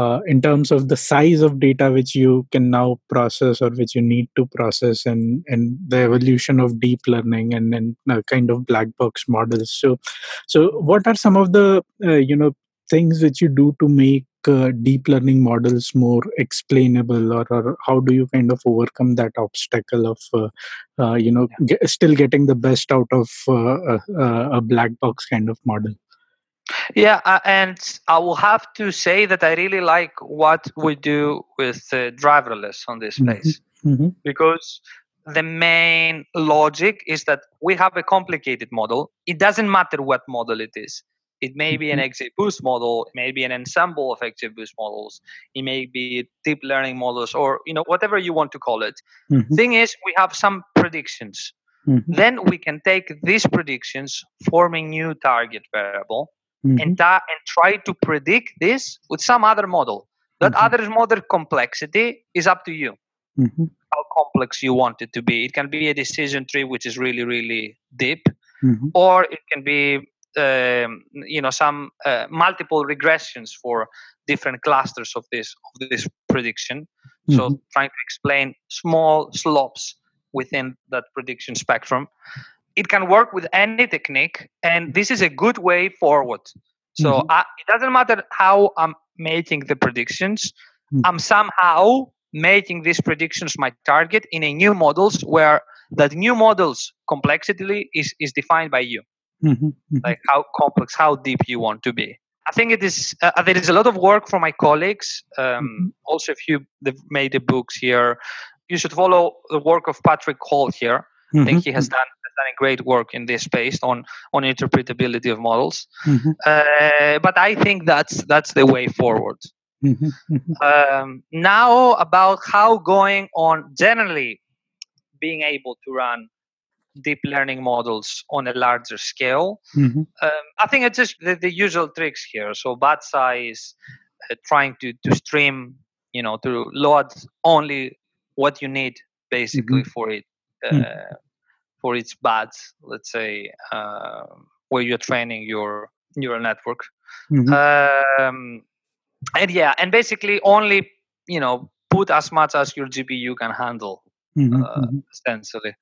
uh, in terms of the size of data which you can now process or which you need to process and and the evolution of deep learning and and uh, kind of black box models so so what are some of the uh, you know things that you do to make uh, deep learning models more explainable or, or how do you kind of overcome that obstacle of uh, uh, you know get, still getting the best out of uh, a, a, black box kind of model? Yeah uh, and i will have to say that i really like what we do with uh, driverless on this mm-hmm. place mm-hmm. because the main logic is that we have a complicated model. It doesn't matter what model it is it may be an mm-hmm. XGBoost model, it may be an ensemble of XGBoost models, it may be deep learning models, or you know whatever you want to call it. Mm-hmm. Thing is, we have some predictions. Mm-hmm. Then we can take these predictions, form a new target variable, mm-hmm. and, ta- and try to predict this with some other model. That mm-hmm. other model complexity is up to you. Mm-hmm. How complex you want it to be. It can be a decision tree which is really, really deep, or it can be um, you know some uh, multiple regressions for different clusters of this of this prediction. Mm-hmm. So trying to explain small slopes within that prediction spectrum. It can work with any technique, and this is a good way forward. So mm-hmm. I, it doesn't matter how I'm making the predictions. Mm-hmm. I'm somehow making these predictions my target in a new models where that new models complexity is, is defined by you. Mm-hmm, mm-hmm. Like how complex, how deep you want to be. I think it is. Uh, uh there is a lot of work from my colleagues. Um, mm-hmm. Also, if you they've made the books here, you should follow the work of Patrick Hall here. I think mm-hmm, he has mm-hmm. done done a great work in this space on on interpretability of models. Mm-hmm. Uh, but I think that's that's the way forward. Mm-hmm, mm-hmm. Um, now about how going on generally being able to run deep learning models on a larger scale. Mm-hmm. Um, I think it's just the, the, usual tricks here. So batch size, uh, trying to, to stream, you know, to load only what you need basically mm-hmm. for it, uh, mm-hmm. for its batch, let's say, uh, where you're training your neural network. Mm-hmm. Um, and yeah, and basically only, you know, put as much as your GPU can handle, mm-hmm. uh, mm-hmm. essentially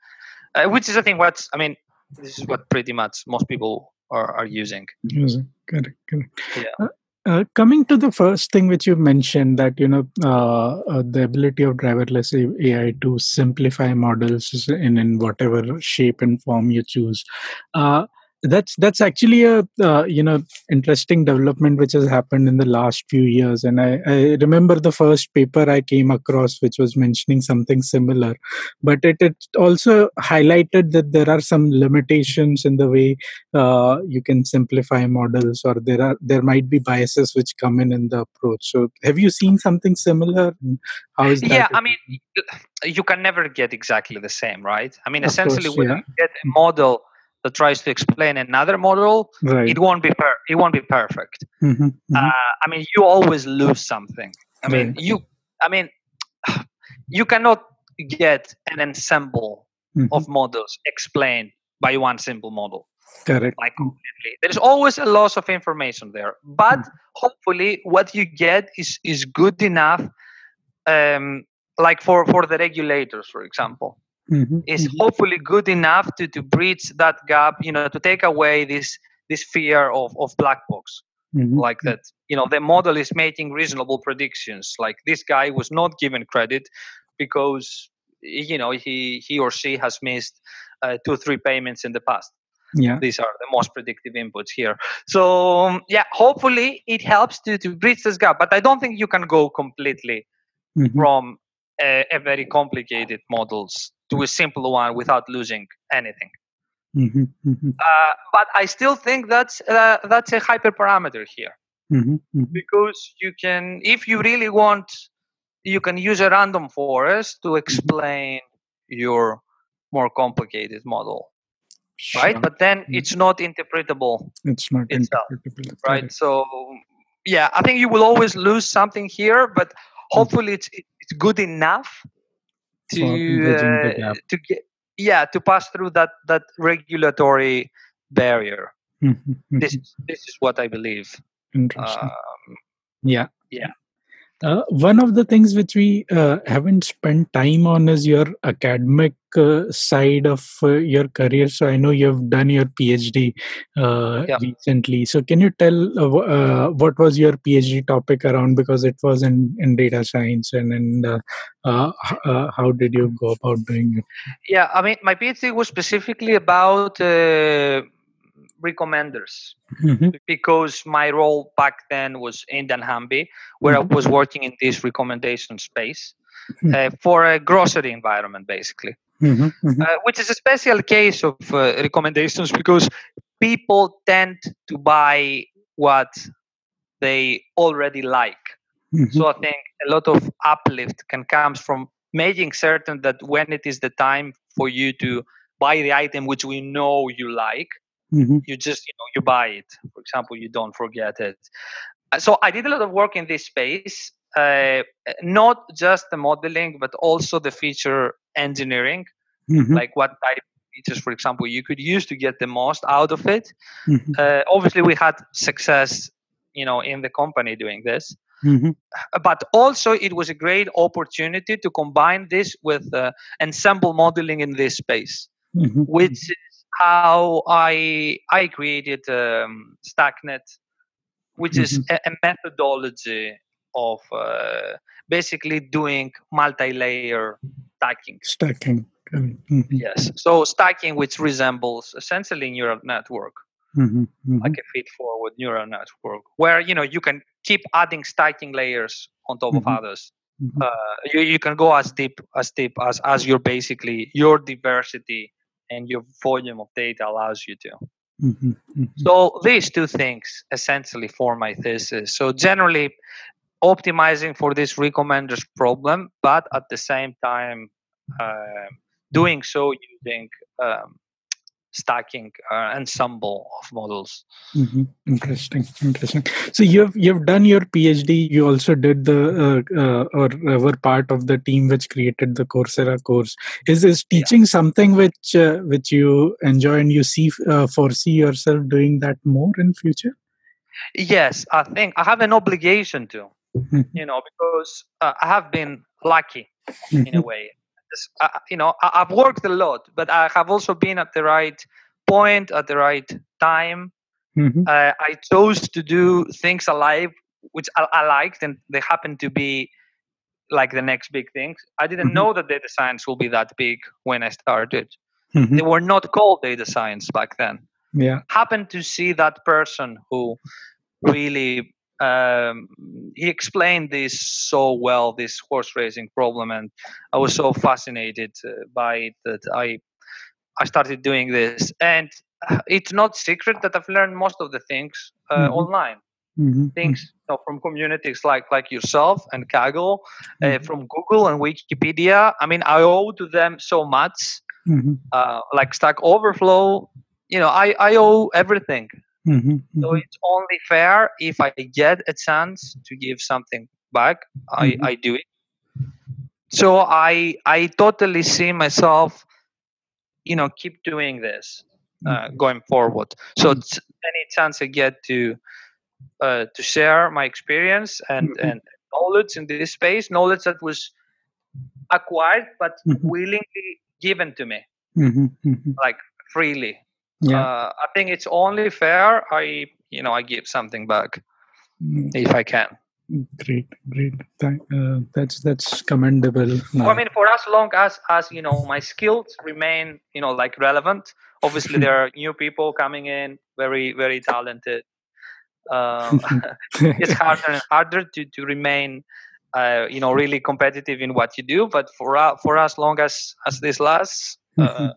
uh, which is I think what I mean. This is what pretty much most people are, are using. Using correct, correct. Yeah. Uh, uh, coming to the first thing which you mentioned that you know uh, uh, the ability of driverless AI to simplify models in in whatever shape and form you choose. That's that's actually a uh, you know interesting development which has happened in the last few years. And I, I remember the first paper i came across which was mentioning something similar. But it, it also highlighted that there are some limitations in the way uh, you can simplify models or there are there might be biases which come in in the approach. So have you seen something similar? How is that yeah i mean you can never get exactly the same right? I mean of essentially course, when you get a model that tries to explain another model, right. it won't be per- it won't be perfect. Mm-hmm, mm-hmm. Uh, I mean, you always lose something. I right. mean, you I mean, you cannot get an ensemble mm-hmm. of models explained by one simple model. Correct. Like completely. There's always a loss of information there, but mm. hopefully, what you get is is good enough. Um, like for for the regulators, for example mm-hmm. is mm-hmm. hopefully good enough to, to bridge that gap you know to take away this this fear of, of black box mm-hmm. like that you know the model is making reasonable predictions like this guy was not given credit because you know he he or she has missed uh, two three payments in the past yeah these are the most predictive inputs here so um, yeah hopefully it helps to to bridge this gap but i don't think you can go completely mm-hmm. from a, a, very complicated models to a simple one without losing anything. Mm-hmm, mm-hmm. Uh, but I still think that's uh, that's a hyperparameter here mm-hmm, mm-hmm, because you can, if you really want, you can use a random forest to mm-hmm. explain your more complicated model, sure. right? But then mm-hmm. it's not interpretable. It's not itself, interpretable, right? So yeah, I think you will always lose something here, but hopefully it's it's good enough to uh, to get yeah to pass through that that regulatory barrier. Mm-hmm, mm-hmm. This this is what I believe. Interesting. Um, yeah. Yeah. Uh, one of the things which we uh, haven't spent time on is your academic uh, side of uh, your career. So I know you've done your PhD uh, yeah. recently. So can you tell uh, what was your PhD topic around? Because it was in, in data science, and and how did you go about doing it? Yeah, I mean, my PhD was specifically about recommenders mm-hmm. because my role back then was in dunnhumby where mm-hmm. i was working in this recommendation space mm-hmm. uh, for a grocery environment basically mm-hmm. Mm-hmm. uh, which is a special case of uh, recommendations because people tend to buy what they already like mm-hmm. so i think a lot of uplift can come from making certain that when it is the time for you to buy the item which we know you like mm-hmm. you just you know you buy it for example you don't forget it uh, so i did a lot of work in this space uh, not just the modeling but also the feature engineering mm-hmm. like what type of features for example you could use to get the most out of it mm-hmm. uh, obviously we had success you know in the company doing this Mm-hmm. Uh, but also, it was a great opportunity to combine this with uh, ensemble modeling in this space, mm-hmm. which how I I created um, StackNet, which mm-hmm. is a, a, methodology of uh, basically doing multi-layer stacking. Stacking. Mm-hmm. Yes. So stacking, which resembles essentially neural network, mm-hmm. Mm-hmm. like a feed-forward neural network, where you know you can keep adding stacking layers on top of mm-hmm. others. Mm-hmm. Uh, you, you can go as deep as deep as as your basically your diversity and your volume of data allows you to. Mm-hmm, mm-hmm. So these two things essentially form my thesis. So generally, optimizing for this recommenders problem, but at the same time uh, doing so using um, stacking uh, ensemble of models. Mm-hmm. Interesting, interesting. So you've you've done your PhD. You also did the uh, uh, or were part of the team which created the Coursera course. Is is teaching yeah. something which uh, which you enjoy and you see uh, foresee yourself doing that more in future? Yes, I think I have an obligation to. Mm-hmm. You know, because uh, I have been lucky in a mm-hmm. way you know, I, have worked a lot, but I have also been at the right point at the right time. Mm-hmm. Uh, I chose to do things alive, which I, I, liked, and they happened to be like the next big things. I didn't mm-hmm. know that data science will be that big when I started. Mm-hmm. They were not called data science back then. Yeah, happened to see that person who really um, he explained this so well, this horse racing problem, and I was so fascinated uh, by it that I I started doing this. And uh, it's not secret that I've learned most of the things uh, mm-hmm. online. Mm-hmm. Things you know, from communities like like yourself and Kaggle, uh, mm-hmm. from Google and Wikipedia. I mean, I owe to them so much. Mm-hmm. Uh, like Stack Overflow, you know, I I owe everything Mm-hmm, mm-hmm. So it's only fair if I get a chance to give something back, I, mm-hmm. I do it. So I I totally see myself, you know, keep doing this uh, mm-hmm. going forward. So mm-hmm. any chance I get to uh, to share my experience and mm-hmm. and knowledge in this space, knowledge that was acquired but willingly given to me, like freely yeah. Uh, i think it's only fair i you know i give something back mm. if i can. Great great. Uh, that's that's commendable i mean for as long as as you know my skills remain you know like relevant obviously there are new people coming in very very talented. Um, it's harder and harder to to remain uh, you know really competitive in what you do but for uh, for as long as as this lasts uh, uh,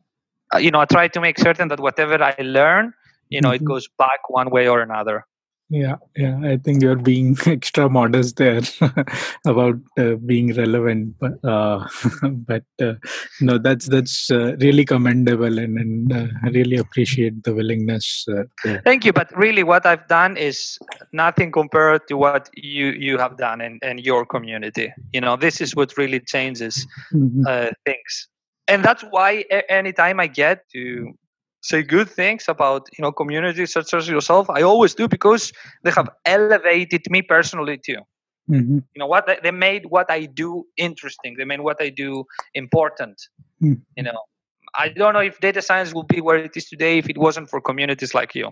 you know i try to make certain that whatever i learn you know mm-hmm. it goes back one way or another yeah yeah i think you're being extra modest there about uh, being relevant but uh, but uh, no that's that's uh, really commendable and, and uh, i really appreciate the willingness thank you but really what i've done is nothing compared to what you you have done in, in your community you know this is what really changes mm-hmm. things and that's why anytime I get to say good things about you know communities such as yourself, I always do because they have elevated me personally too. Mm-hmm. You know what they made what I do interesting. They made what I do important. Mm-hmm. You know, I don't know if data science will be where it is today if it wasn't for communities like you.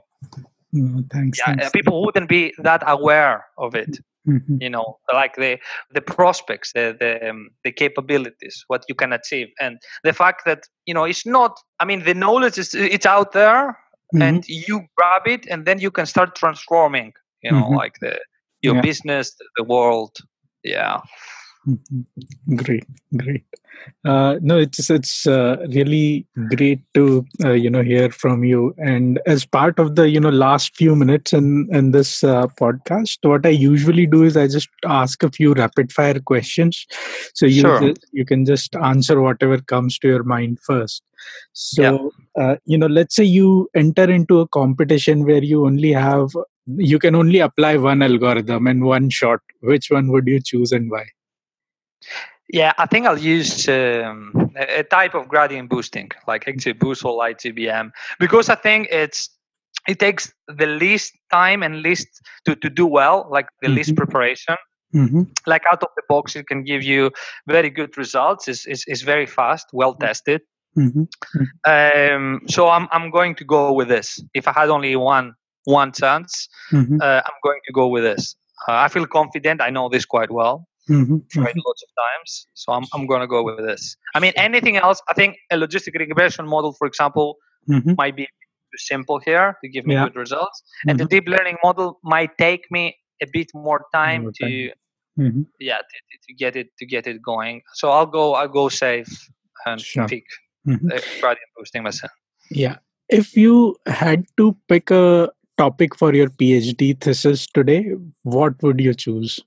No, thanks. Yeah, thanks. people wouldn't be that aware of it. Mm-hmm. You know, like the the prospects, the the, um, the capabilities, what you can achieve, and the fact that you know it's not. I mean, the knowledge is it's out there, mm-hmm. and you grab it, and then you can start transforming. You know, mm-hmm. like the your yeah. business, the world. Yeah. Great, great. Uh, no, it's it's uh, really great to uh, you know hear from you. And as part of the you know last few minutes in in this uh, podcast, what I usually do is I just ask a few rapid fire questions, so you sure. just, you can just answer whatever comes to your mind first. So yeah. Uh, you know, let's say you enter into a competition where you only have you can only apply one algorithm and one shot. Which one would you choose and why? Yeah, I think I'll use um, a type of gradient boosting, like XGBoost or LightGBM, because I think it's it takes the least time and least to, to do well, like the mm-hmm. least preparation. Mm-hmm. Like out of the box, it can give you very good results. It's, it's, it's very fast, well mm-hmm. tested. Mm-hmm. Um, so I'm I'm going to go with this. If I had only one one chance, mm-hmm. uh, I'm going to go with this. Uh, I feel confident. I know this quite well. Mm-hmm. Tried mm-hmm. lots of times, so I'm I'm gonna go with this. I mean, anything else? I think a logistic regression model, for example, mm-hmm. might be too simple here to give me yeah. good results, and the mm-hmm. deep learning model might take me a bit more time more to mm-hmm. yeah to, to, get it to get it going. So I'll go I'll go safe and sure. pick mm-hmm. gradient boosting myself. Yeah, if you had to pick a topic for your PhD thesis today, what would you choose?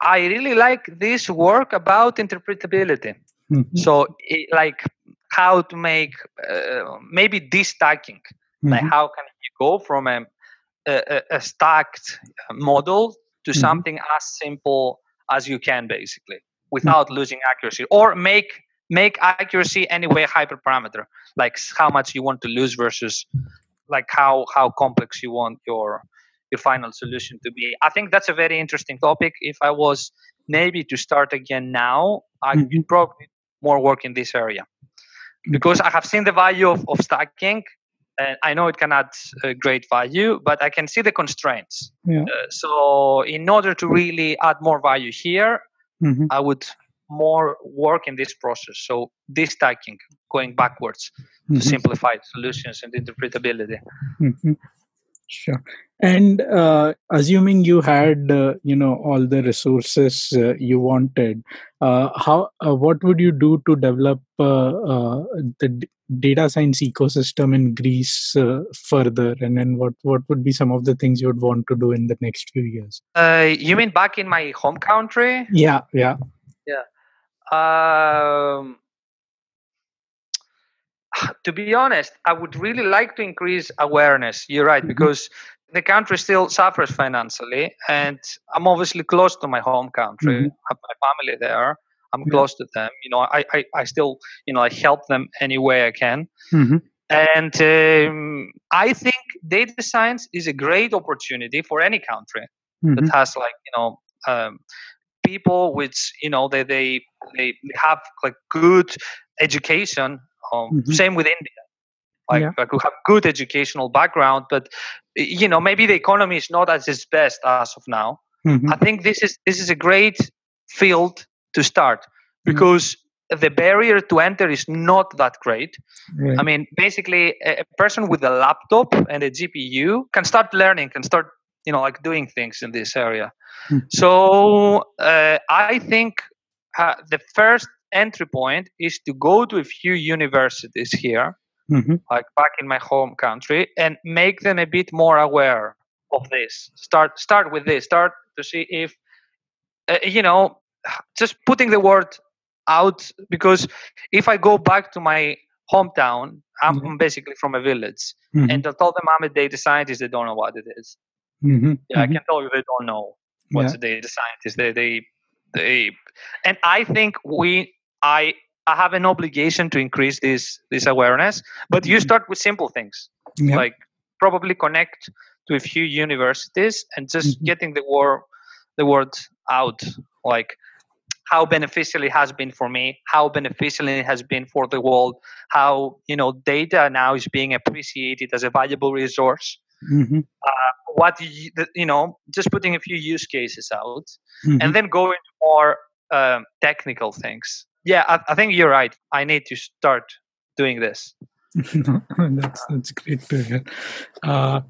I really like this work about interpretability. Mm-hmm. So, it, like how to make uh, maybe destacking. Mm-hmm. Like how can you go from a, a, a stacked model to mm-hmm. something as simple as you can, basically, without mm-hmm. losing accuracy, or make make accuracy anyway hyperparameter, like how much you want to lose versus like how how complex you want your your final solution to be. I think that's a very interesting topic. If I was maybe to start again now, I would mm-hmm. probably more work in this area because I have seen the value of, of stacking and I know it can add uh, great value, but I can see the constraints. Yeah. Uh, so, in order to really add more value here, mm-hmm. I would more work in this process. So, this stacking, going backwards mm-hmm. to simplify solutions and interpretability. Sure. And uh, assuming you had, uh, you know, all the resources uh, you wanted, uh, how uh, what would you do to develop uh, the d- data science ecosystem in Greece further? And then what what would be some of the things you would want to do in the next few years? you mean back in my home country? Yeah, yeah, yeah. Um, to be honest, I would really like to increase awareness. You're right, mm-hmm. because the country still suffers financially, and I'm obviously close to my home country. Mm-hmm. I have my family there. I'm yeah. close to them. You know, I, I, I, still, you know, I help them any way I can. Mm-hmm. And um, I think data science is a great opportunity for any country that mm-hmm. has like, you know, um, people which, you know, they, they, they have like good education um, mm-hmm. Same with India. Like, yeah. like who have good educational background, but you know maybe the economy is not at its best as of now. Mm-hmm. I think this is this is a great field to start mm-hmm. because the barrier to enter is not that great. I mean, basically, a, a person with a laptop and a GPU can start learning, can start you know like doing things in this area. Mm-hmm. So uh, I think uh, the first entry point is to go to a few universities here, mm-hmm. like back in my home country, and make them a bit more aware of this. Start start with this. Start to see if uh, you know, just putting the word out because if I go back to my hometown, I'm mm-hmm. basically from a village, mm-hmm. and I told them I'm a data scientist. They don't know what it is. Mm-hmm. Yeah, I mm-hmm. can tell you they don't know what's yeah. a data scientist. They they they, and I think we I I have an obligation to increase this this awareness. But you mm-hmm. start with simple things, yeah. like probably connect to a few universities and just mm-hmm. getting the word the word out, like how beneficial it has been for me, how beneficial it has been for the world, how you know data now is being appreciated as a valuable resource. Mm-hmm. Uh, what you, you know, just putting a few use cases out, mm-hmm. and then going more um, technical things yeah, I, I think you're right. I need to start doing this. that's that's great to hear. Uh,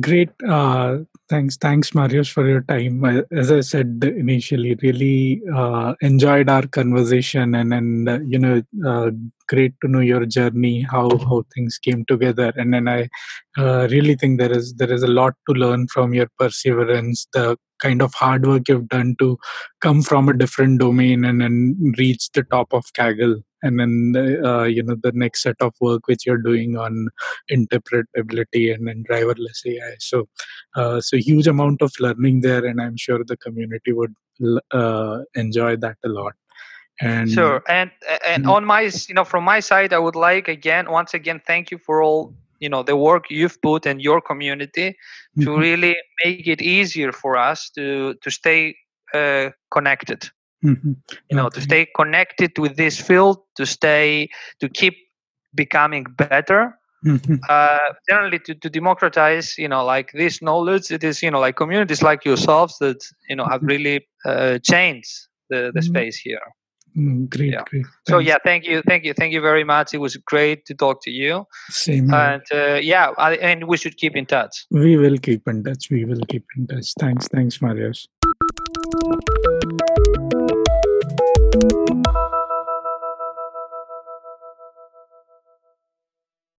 great. Uh, thanks, thanks, Marios, for your time. As I said initially, really uh, enjoyed our conversation, and and uh, you know, uh, great to know your journey, how how things came together, and then I uh, really think there is there is a lot to learn from your perseverance, the kind of hard work you've done to come from a different domain and then reach the top of Kaggle and then uh, you know the next set of work which you're doing on interpretability and then driverless AI. So uh, so huge amount of learning there, and I'm sure the community would uh, enjoy that a lot. And sure, and and mm-hmm. on my you know from my side, I would like again once again thank you for all you know the work you've put in your community mm-hmm. to really make it easier for us to to stay uh, connected mm-hmm. you know okay. to stay connected with this field to stay to keep becoming better mm-hmm. uh, generally to, to democratize you know like this knowledge it is you know like communities like yourselves that you know have mm-hmm. really uh, changed the, the mm-hmm. space here Mm, great, yeah. great. Thanks. So yeah, thank you, thank you, thank you very much. It was great to talk to you. Same. And uh, yeah, I, and we should keep in touch. We will keep in touch. We will keep in touch. Thanks, thanks, Marios.